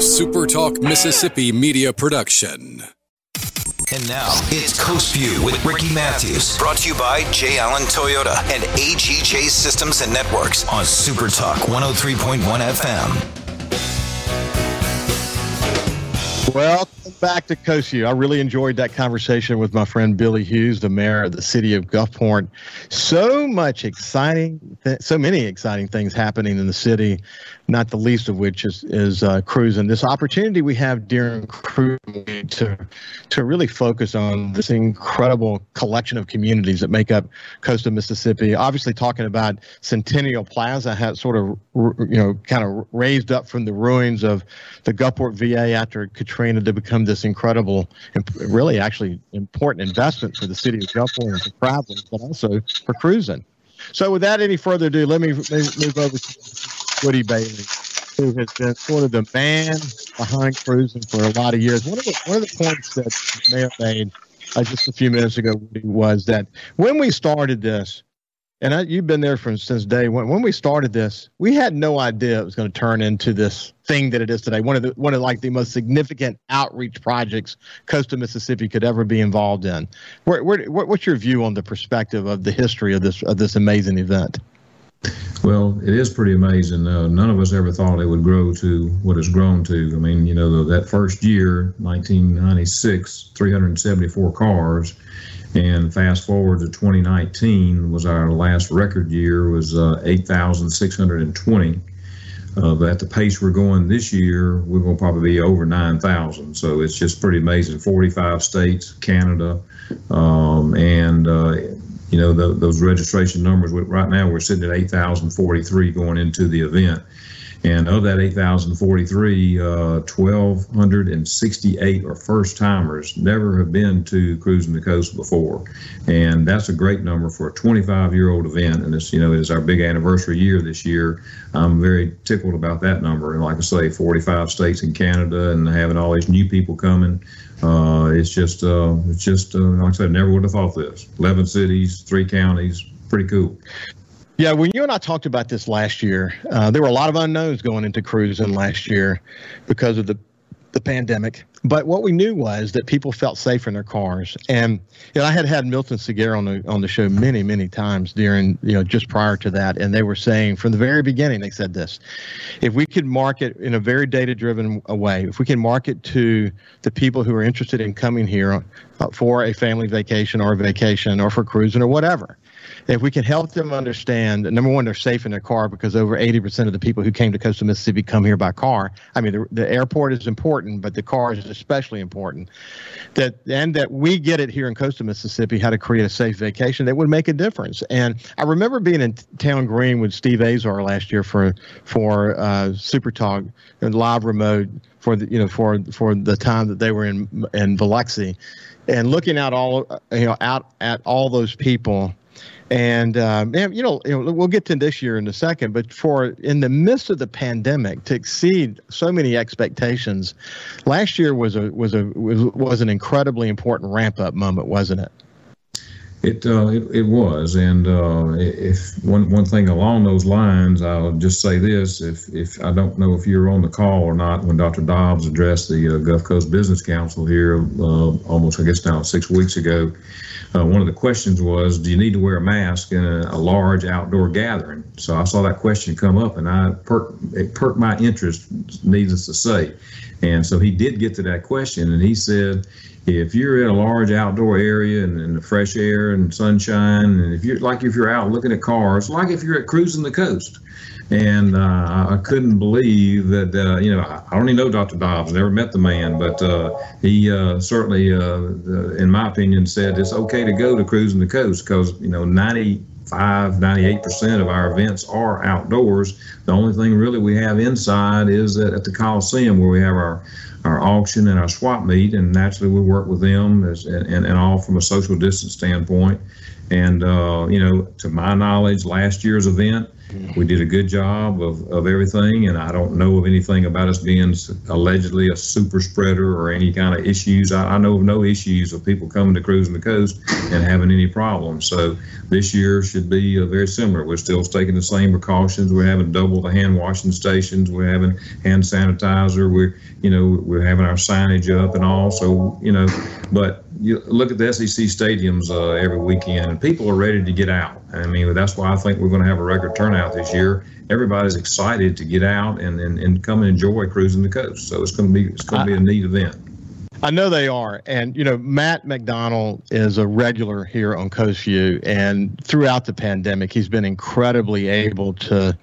a Super Talk Mississippi media production. And now it's Coast View with Ricky Matthews, brought to you by J. Allen Toyota and AGJ Systems and Networks on Super Talk 103.1 FM. Welcome back to Coast View. I really enjoyed that conversation with my friend Billy Hughes, the mayor of the city of Gulfport. So much exciting, th- so many exciting things happening in the city not the least of which is is uh, cruising. This opportunity we have during cruising to to really focus on this incredible collection of communities that make up coastal Mississippi. Obviously, talking about Centennial Plaza had sort of you know kind of raised up from the ruins of the Gulfport VA after Katrina to become this incredible, really actually important investment for the city of Gulfport and for travelers, but also for cruising. So, without any further ado, let me move over to Woody Bailey, who has been sort of the man behind cruising for a lot of years. One of the one of the points that mayor made uh, just a few minutes ago was that when we started this, and I, you've been there from since day one. When we started this, we had no idea it was going to turn into this thing that it is today. One of the one of like the most significant outreach projects coastal Mississippi could ever be involved in. Where, where, what's your view on the perspective of the history of this of this amazing event? Well, it is pretty amazing. Uh, none of us ever thought it would grow to what it's grown to. I mean, you know, that first year, 1996, 374 cars, and fast forward to 2019 was our last record year was uh, 8,620. Uh, but at the pace we're going this year, we're going to probably be over 9,000. So it's just pretty amazing. 45 states, Canada, um, and uh, you know, the, those registration numbers. Right now, we're sitting at 8,043 going into the event. And of that 8,043, uh, 1,268 are first timers, never have been to Cruising the Coast before. And that's a great number for a 25 year old event. And it's, you know, it's our big anniversary year this year. I'm very tickled about that number. And like I say, 45 states in Canada and having all these new people coming. Uh, it's just, uh, it's just, uh, like I said, never would have thought this. 11 cities, three counties, pretty cool. Yeah, when you and I talked about this last year, uh, there were a lot of unknowns going into cruising last year because of the the pandemic. But what we knew was that people felt safe in their cars, and you know, I had had Milton Segarra on the on the show many many times during you know just prior to that, and they were saying from the very beginning they said this: if we could market in a very data driven way, if we can market to the people who are interested in coming here uh, for a family vacation or a vacation or for cruising or whatever, if we can help them understand number one they're safe in their car because over 80% of the people who came to coastal mississippi come here by car. I mean the, the airport is important but the car is especially important. That and that we get it here in coastal mississippi how to create a safe vacation that would make a difference. And i remember being in town green with steve azar last year for for uh, super talk and live remote for the you know for for the time that they were in in Biloxi, and looking out all you know out at all those people and, um, you, know, you know, we'll get to this year in a second, but for in the midst of the pandemic to exceed so many expectations, last year was a was a was, was an incredibly important ramp up moment, wasn't it? It, uh, it, it was, and uh, if one one thing along those lines, I'll just say this: if if I don't know if you were on the call or not when Dr. Dobbs addressed the uh, Gulf Coast Business Council here, uh, almost I guess now six weeks ago, uh, one of the questions was, do you need to wear a mask in a, a, large outdoor gathering? So I saw that question come up, and I it perked my interest, needless to say. And so he did get to that question, and he said, if you're in a large outdoor area and in the fresh air and sunshine, and if you're like if you're out looking at cars, like if you're at cruising the coast, and uh, I couldn't believe that uh, you know I don't even know Dr. Dobbs, never met the man, but uh, he uh, certainly, uh, in my opinion, said it's okay to go to cruising the coast because you know 95, 98 percent of our events are outdoors. The only thing really we have inside is at the Coliseum where we have our our auction and our swap meet, and naturally we work with them as, and, and, all from a social distance standpoint. And uh, you know, to my knowledge, last year's event we did a good job of, of everything, and I don't know of anything about us being allegedly a super spreader or any kind of issues. I, I know of no issues of people coming to cruising the coast and having any problems. So this year should be uh, very similar. We're still taking the same precautions. We're having double the hand washing stations. We're having hand sanitizer. We're you know we're having our signage up and all. So you know, but you look at the SEC stadiums uh, every weekend, and people are ready to get out. I mean, that's why I think we're going to have a record turnout this year. Everybody's excited to get out and, and, and come and enjoy cruising the coast. So it's going to be it's going to be a neat event. I know they are. And, you know, Matt McDonald is a regular here on Coast View. And throughout the pandemic, he's been incredibly able to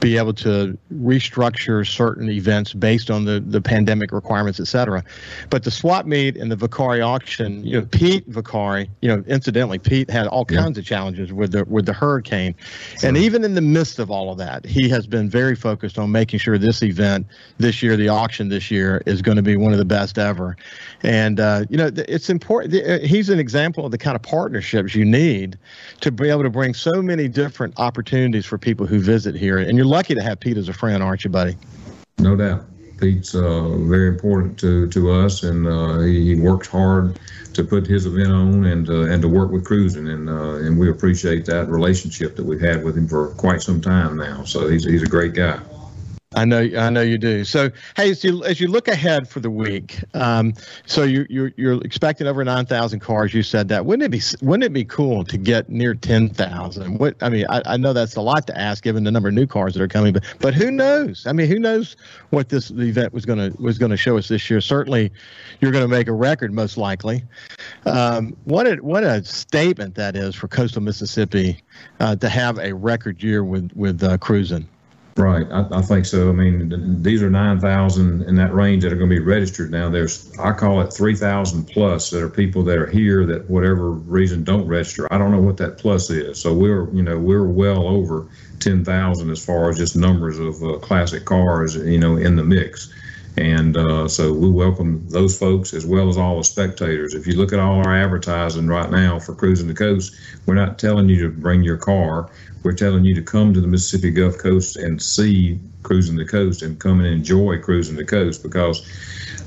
be able to restructure certain events based on the, the pandemic requirements, et cetera. But the swap meet and the Vicari auction, you know, Pete Vicari, you know, incidentally, Pete had all yeah. kinds of challenges with the with the hurricane, sure. and even in the midst of all of that, he has been very focused on making sure this event this year, the auction this year, is going to be one of the best ever. And uh, you know, it's important. Uh, he's an example of the kind of partnerships you need to be able to bring so many different opportunities for people who visit here. And you're lucky to have Pete as a friend, aren't you, buddy? No doubt. Pete's uh, very important to, to us, and uh, he, he, works hard to put his event on and uh, and to work with cruising, and uh, and we appreciate that relationship that we've had with him for quite some time now. So he's he's a great guy. I know, I know you do. So, hey, as you, as you look ahead for the week, um, so you, you're you're expecting over nine thousand cars. You said that. Wouldn't it be Wouldn't it be cool to get near ten thousand? What I mean, I, I know that's a lot to ask given the number of new cars that are coming, but but who knows? I mean, who knows what this the event was going to was to show us this year? Certainly, you're going to make a record, most likely. Um, what a what a statement that is for coastal Mississippi uh, to have a record year with with uh, cruising. Right, I, I, think so. I mean, these are 9,000 in that range that are going to be registered now. There's, I call it 3,000 plus that are people that are here that whatever reason don't register. I don't know what that plus is. So we're, you know, we're well over 10,000 as far as just numbers of uh, classic cars, you know, in the mix. And uh, so we welcome those folks as well as all the spectators. If you look at all our advertising right now for Cruising the Coast, we're not telling you to bring your car. We're telling you to come to the Mississippi Gulf Coast and see Cruising the Coast and come and enjoy Cruising the Coast because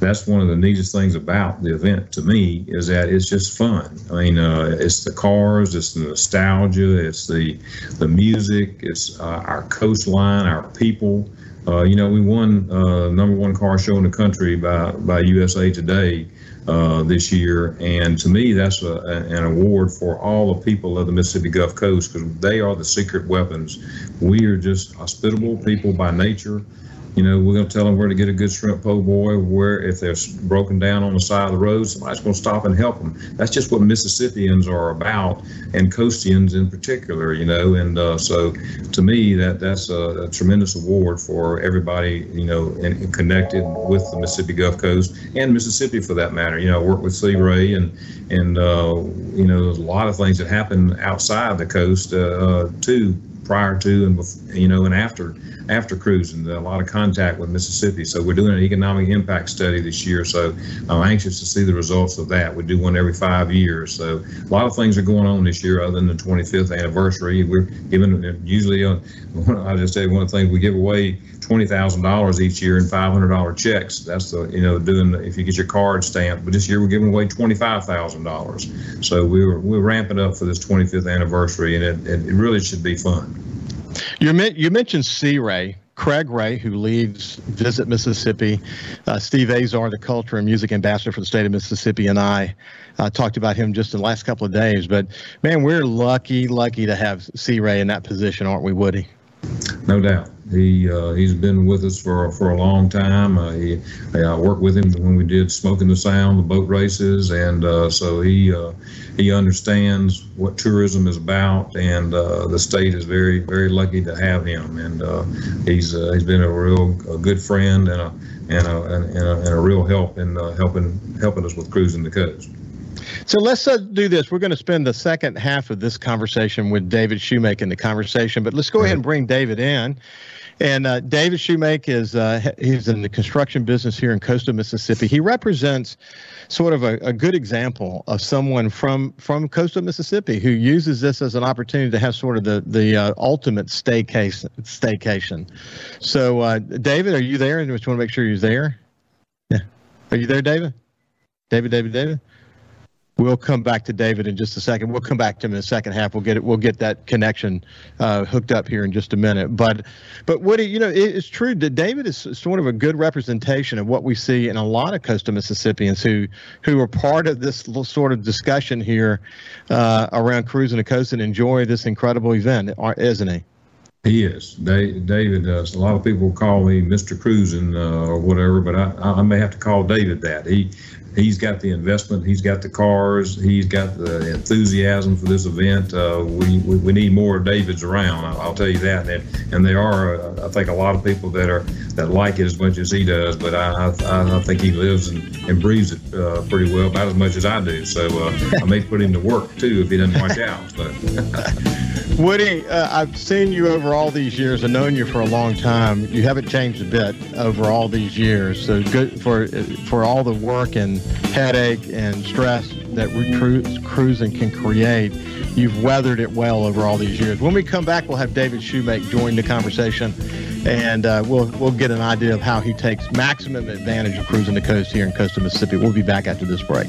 that's one of the neatest things about the event to me is that it's just fun. I mean, uh, it's the cars, it's the nostalgia, it's the the music, it's uh, our coastline, our people. Uh, you know, we won uh, number one car show in the country by by USA Today uh, this year, and to me, that's a, an award for all the people of the Mississippi Gulf Coast because they are the secret weapons. We are just hospitable people by nature. You know, we're going to tell them where to get a good shrimp po' boy, where if they're broken down on the side of the road, somebody's going to stop and help them. That's just what Mississippians are about, and Coastians in particular. You know, and uh, so to me, that that's a, a, tremendous award for everybody. You know, and, connected with the Mississippi Gulf Coast and Mississippi for that matter. You know, I work with Sea Ray and and uh, you know, there's a lot of things that happen outside the coast uh, uh too, prior to and you know, and after after cruising, a lot of contact with Mississippi. So we're doing an economic impact study this year. So I'm anxious to see the results of that. We do one every five years. So a lot of things are going on this year other than the 25th anniversary. We're giving usually, uh, I just say one thing, we give away twenty thousand dollars each year in five hundred dollar checks. That's the you know doing if you get your card stamped. But this year we're giving away twenty five thousand dollars. So we are we're ramping up for this twenty fifth anniversary, and it, it really should be fun. You, you mentioned Craig Ray. Craig Ray, who leads Visit Mississippi, uh, Steve Azar, the culture and music ambassador for the state of Mississippi, and I uh, talked about him just in the last couple of days. But man, we're lucky, lucky to have Craig Ray in that position, aren't we, Woody? No doubt. He uh, he's been with us for for a long time. Uh, he I worked with him when we did Smoking the Sound, the boat races, and uh, so he uh, he understands what tourism is about, and uh, the state is very very lucky to have him. And uh, he's he's been a real a good friend and a and a, and a, and a real help in helping helping us with cruising the coast. So let's uh, do this. We're going to spend the second half of this conversation with David Shoemake in the conversation, but let's go ahead and bring David in And uh, David Shoemake is uh, he's in the construction business here in coastal Mississippi. He represents sort of a, a good example of someone from from coastal Mississippi who uses this as an opportunity to have sort of the the uh, ultimate staycation. Staycation. So, uh, David, are you there? I just want to make sure you're there. Yeah, are you there, David? David, David, David. We'll come back to David in just a second. We'll come back to him in the second half. We'll get it. We'll get that connection uh, hooked up here in just a minute. But, but Woody, you know, it, it's true that David is sort of a good representation of what we see in a lot of coastal Mississippians who who are part of this sort of discussion here uh, around cruising the coast and enjoy this incredible event, isn't he? He is. David, does. a lot of people call me Mr. Cruising uh, or whatever, but I, I may have to call David that. He he's got the investment, he's got the cars, he's got the enthusiasm for this event. Uh, we, we, we need more Davids around. I'll, I'll, tell you that. And, and there are, uh, I think, a lot of people that are that like it as much as he does. But I I, I think he lives and, and breathes it uh, pretty well, about as much as I do. So uh, I may put him to work too if he doesn't watch out. But Woody, uh, I've seen you over all these years and known you for a long time. You haven't changed a bit over all these years. So good for for all the work and headache and stress that cru- cruising can create. You've weathered it well over all these years. When we come back, we'll have David Shoemake join the conversation, and uh, we'll we'll get an idea of how he takes maximum advantage of cruising the coast here in coastal Mississippi. We'll be back after this break.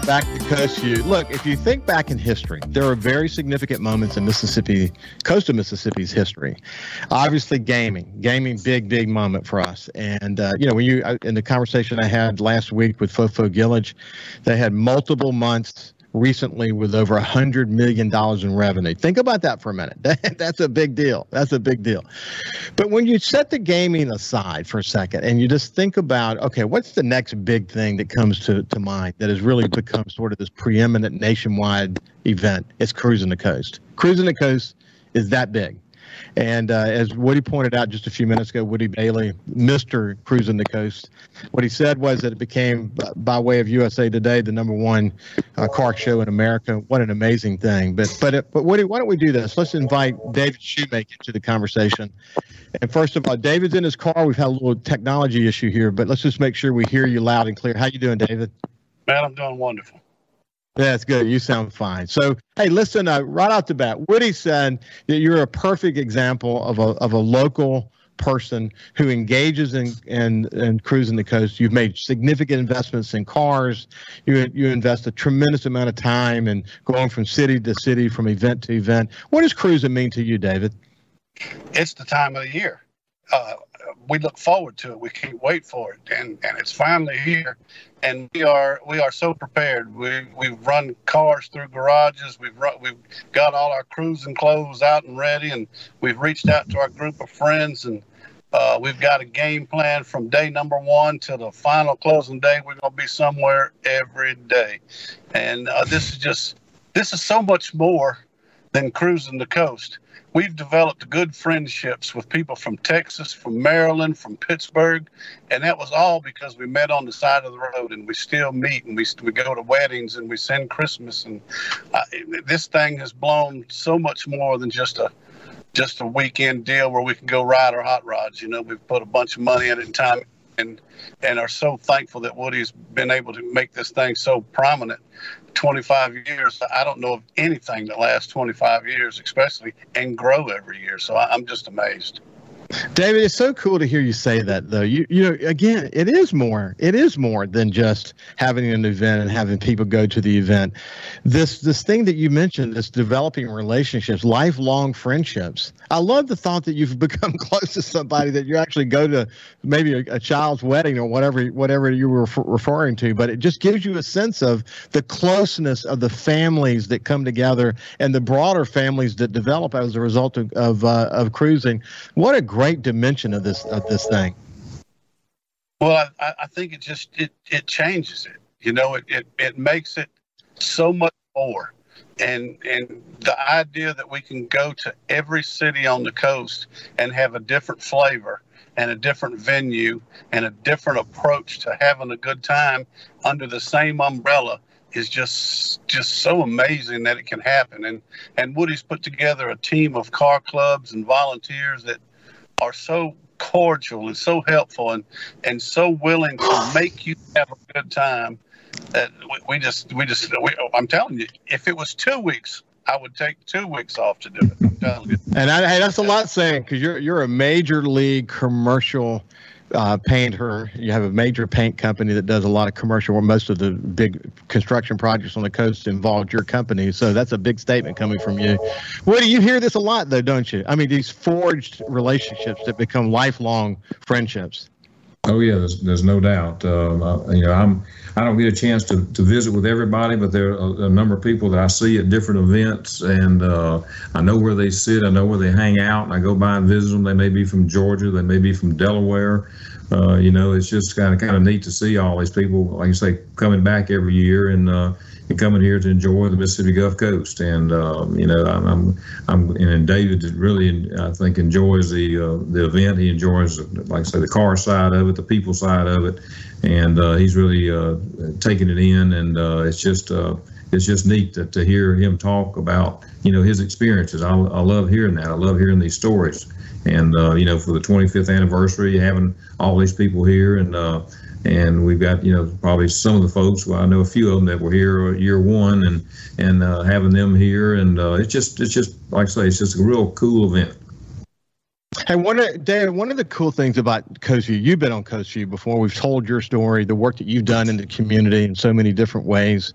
Back to Coast View. Look, if you think back in history, there are very significant moments in Mississippi, coastal Mississippi's history. Obviously, gaming, gaming, big, big moment for us. And uh, you know, when you in the conversation I had last week with Fofo Gilich, they had multiple months recently with over a hundred million dollars in revenue. Think about that for a minute. That, that's a big deal. That's a big deal. But when you set the gaming aside for a second and you just think about, okay, what's the next big thing that comes to, to mind that has really become sort of this preeminent nationwide event? It's cruising the coast. Cruising the coast is that big. And uh, as Woody pointed out just a few minutes ago, Woody Bailey, Mr. Cruising the Coast, what he said was that it became, by way of USA Today, the number one uh, car show in America. What an amazing thing! But but it, but Woody, why don't we do this? Let's invite David Shoemake into the conversation. And first of all, David's in his car. We've had a little technology issue here, but let's just make sure we hear you loud and clear. How you doing, David? Man, I'm doing wonderful. That's good. You sound fine. So, hey, listen, uh, right off the bat, Woody said that you're a perfect example of a, of a local person who engages in, in, in cruising the coast. You've made significant investments in cars. You, you invest a tremendous amount of time in going from city to city, from event to event. What does cruising mean to you, David? It's the time of the year. Uh, we look forward to it. We can't wait for it, and and it's finally here, and we are we are so prepared. We we've run cars through garages. We've run, we've got all our cruising clothes out and ready, and we've reached out to our group of friends, and uh, we've got a game plan from day number one to the final closing day. We're going to be somewhere every day, and uh, this is just this is so much more than cruising the coast we've developed good friendships with people from Texas, from Maryland, from Pittsburgh, and that was all because we met on the side of the road, and we still meet, and we we go to weddings, and we send Christmas, and uh, this thing has blown so much more than just a just a weekend deal where we can go ride our hot rods. You know, we've put a bunch of money in it and time and and are so thankful that Woody's been able to make this thing so prominent 25 years. I don't know of anything that lasts 25 years, especially and grow every year. So I, am just amazed. David, it's so cool to hear you say that, though. You, you know, again, it is more. It is more than just having an event and having people go to the event. This, this thing that you mentioned, this developing relationships, lifelong friendships. I love the thought that you've become close to somebody that you actually go to, maybe a, a child's wedding or whatever, whatever you were referring to. But it just gives you a sense of the closeness of the families that come together and the broader families that develop as a result of of, uh, of cruising. What a great dimension of this of this thing. Well, I, I think it just it it changes it. You know, it, it it makes it so much more. And and the idea that we can go to every city on the coast and have a different flavor and a different venue and a different approach to having a good time under the same umbrella is just just so amazing that it can happen and and Woody's put together a team of car clubs and volunteers that are so cordial and so helpful and and so willing to make you have a good time that we, we just we just we, I'm telling you if it was 2 weeks I would take two weeks off to do it. I'm telling you. And I, hey, that's a lot saying because you're you're a major league commercial uh, painter. You have a major paint company that does a lot of commercial, most of the big construction projects on the coast involved your company. So that's a big statement coming from you. Woody, you hear this a lot, though, don't you? I mean, these forged relationships that become lifelong friendships. Oh yeah, there's, there's no doubt. Um, uh, you know, I'm I don't get a chance to, to visit with everybody, but there are a, a number of people that I see at different events, and uh, I know where they sit, I know where they hang out, and I go by and visit them. They may be from Georgia, they may be from Delaware. Uh, you know, it's just kind of kind of neat to see all these people, like you say, coming back every year and uh, and coming here to enjoy the Mississippi Gulf Coast. And um, you know, I'm, I'm, I'm and David really, I think, enjoys the uh, the event. He enjoys, like I say, the car side of it, the people side of it, and uh, he's really uh, taking it in. And uh, it's just it's just neat to, to hear him talk about you know his experiences. I, I love hearing that. I love hearing these stories. And uh, you know, for the 25th anniversary, having all these people here and uh, and we've got you know probably some of the folks. Well, I know a few of them that were here year one, and and uh, having them here, and uh, it's just it's just like I say, it's just a real cool event. Hey, one of Dan, one of the cool things about View, you've been on View before. We've told your story, the work that you've done in the community in so many different ways.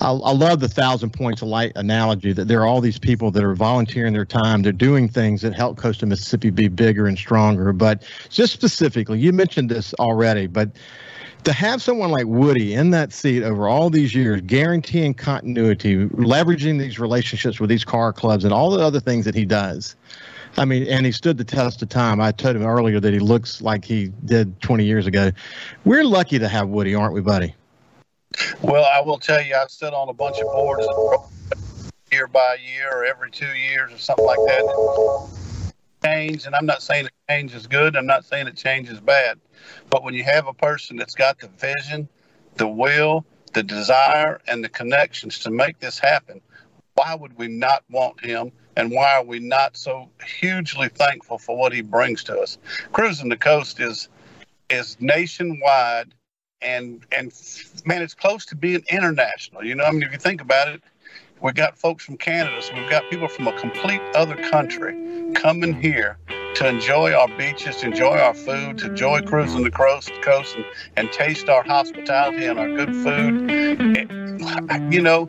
I, I love the thousand points of light analogy that there are all these people that are volunteering their time. They're doing things that help coastal Mississippi be bigger and stronger. But just specifically, you mentioned this already, but to have someone like Woody in that seat over all these years, guaranteeing continuity, leveraging these relationships with these car clubs and all the other things that he does I mean, and he stood the test of time. I told him earlier that he looks like he did 20 years ago. We're lucky to have Woody, aren't we, buddy? Well, I will tell you, I sit on a bunch of boards year by year or every two years or something like that. Change, and I'm not saying it change is good. I'm not saying it change is bad. But when you have a person that's got the vision, the will, the desire, and the connections to make this happen, why would we not want him and why are we not so hugely thankful for what he brings to us? Cruising the coast is is nationwide, and and man, it's close to being international. You know, I mean, if you think about it, we've got folks from Canada, so we've got people from a complete other country coming here to enjoy our beaches, to enjoy our food, to enjoy cruising the coast, coast and, and taste our hospitality and our good food. You know,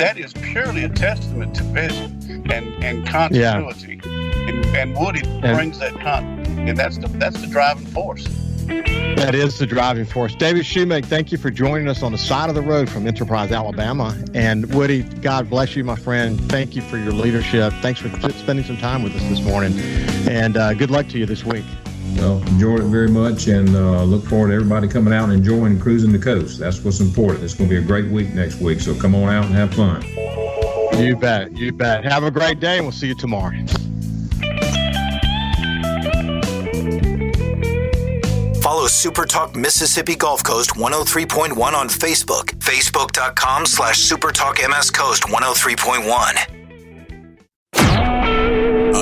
that is purely a testament to vision and, and continuity. Yeah. And, and Woody and, brings that continuity, and that's the that's the driving force. That is the driving force. David Shoemake, thank you for joining us on the side of the road from Enterprise, Alabama. And Woody, God bless you, my friend. Thank you for your leadership. Thanks for spending some time with us this morning. And uh, good luck to you this week well, enjoyed it very much and uh, look forward to everybody coming out and enjoying cruising the coast. That's what's important. It's going to be a great week next week, so come on out and have fun. You bet. You bet. Have a great day, and we'll see you tomorrow. Follow SuperTalk Mississippi Gulf Coast 103.1 on Facebook, facebook.com slash supertalkmscoast103.1.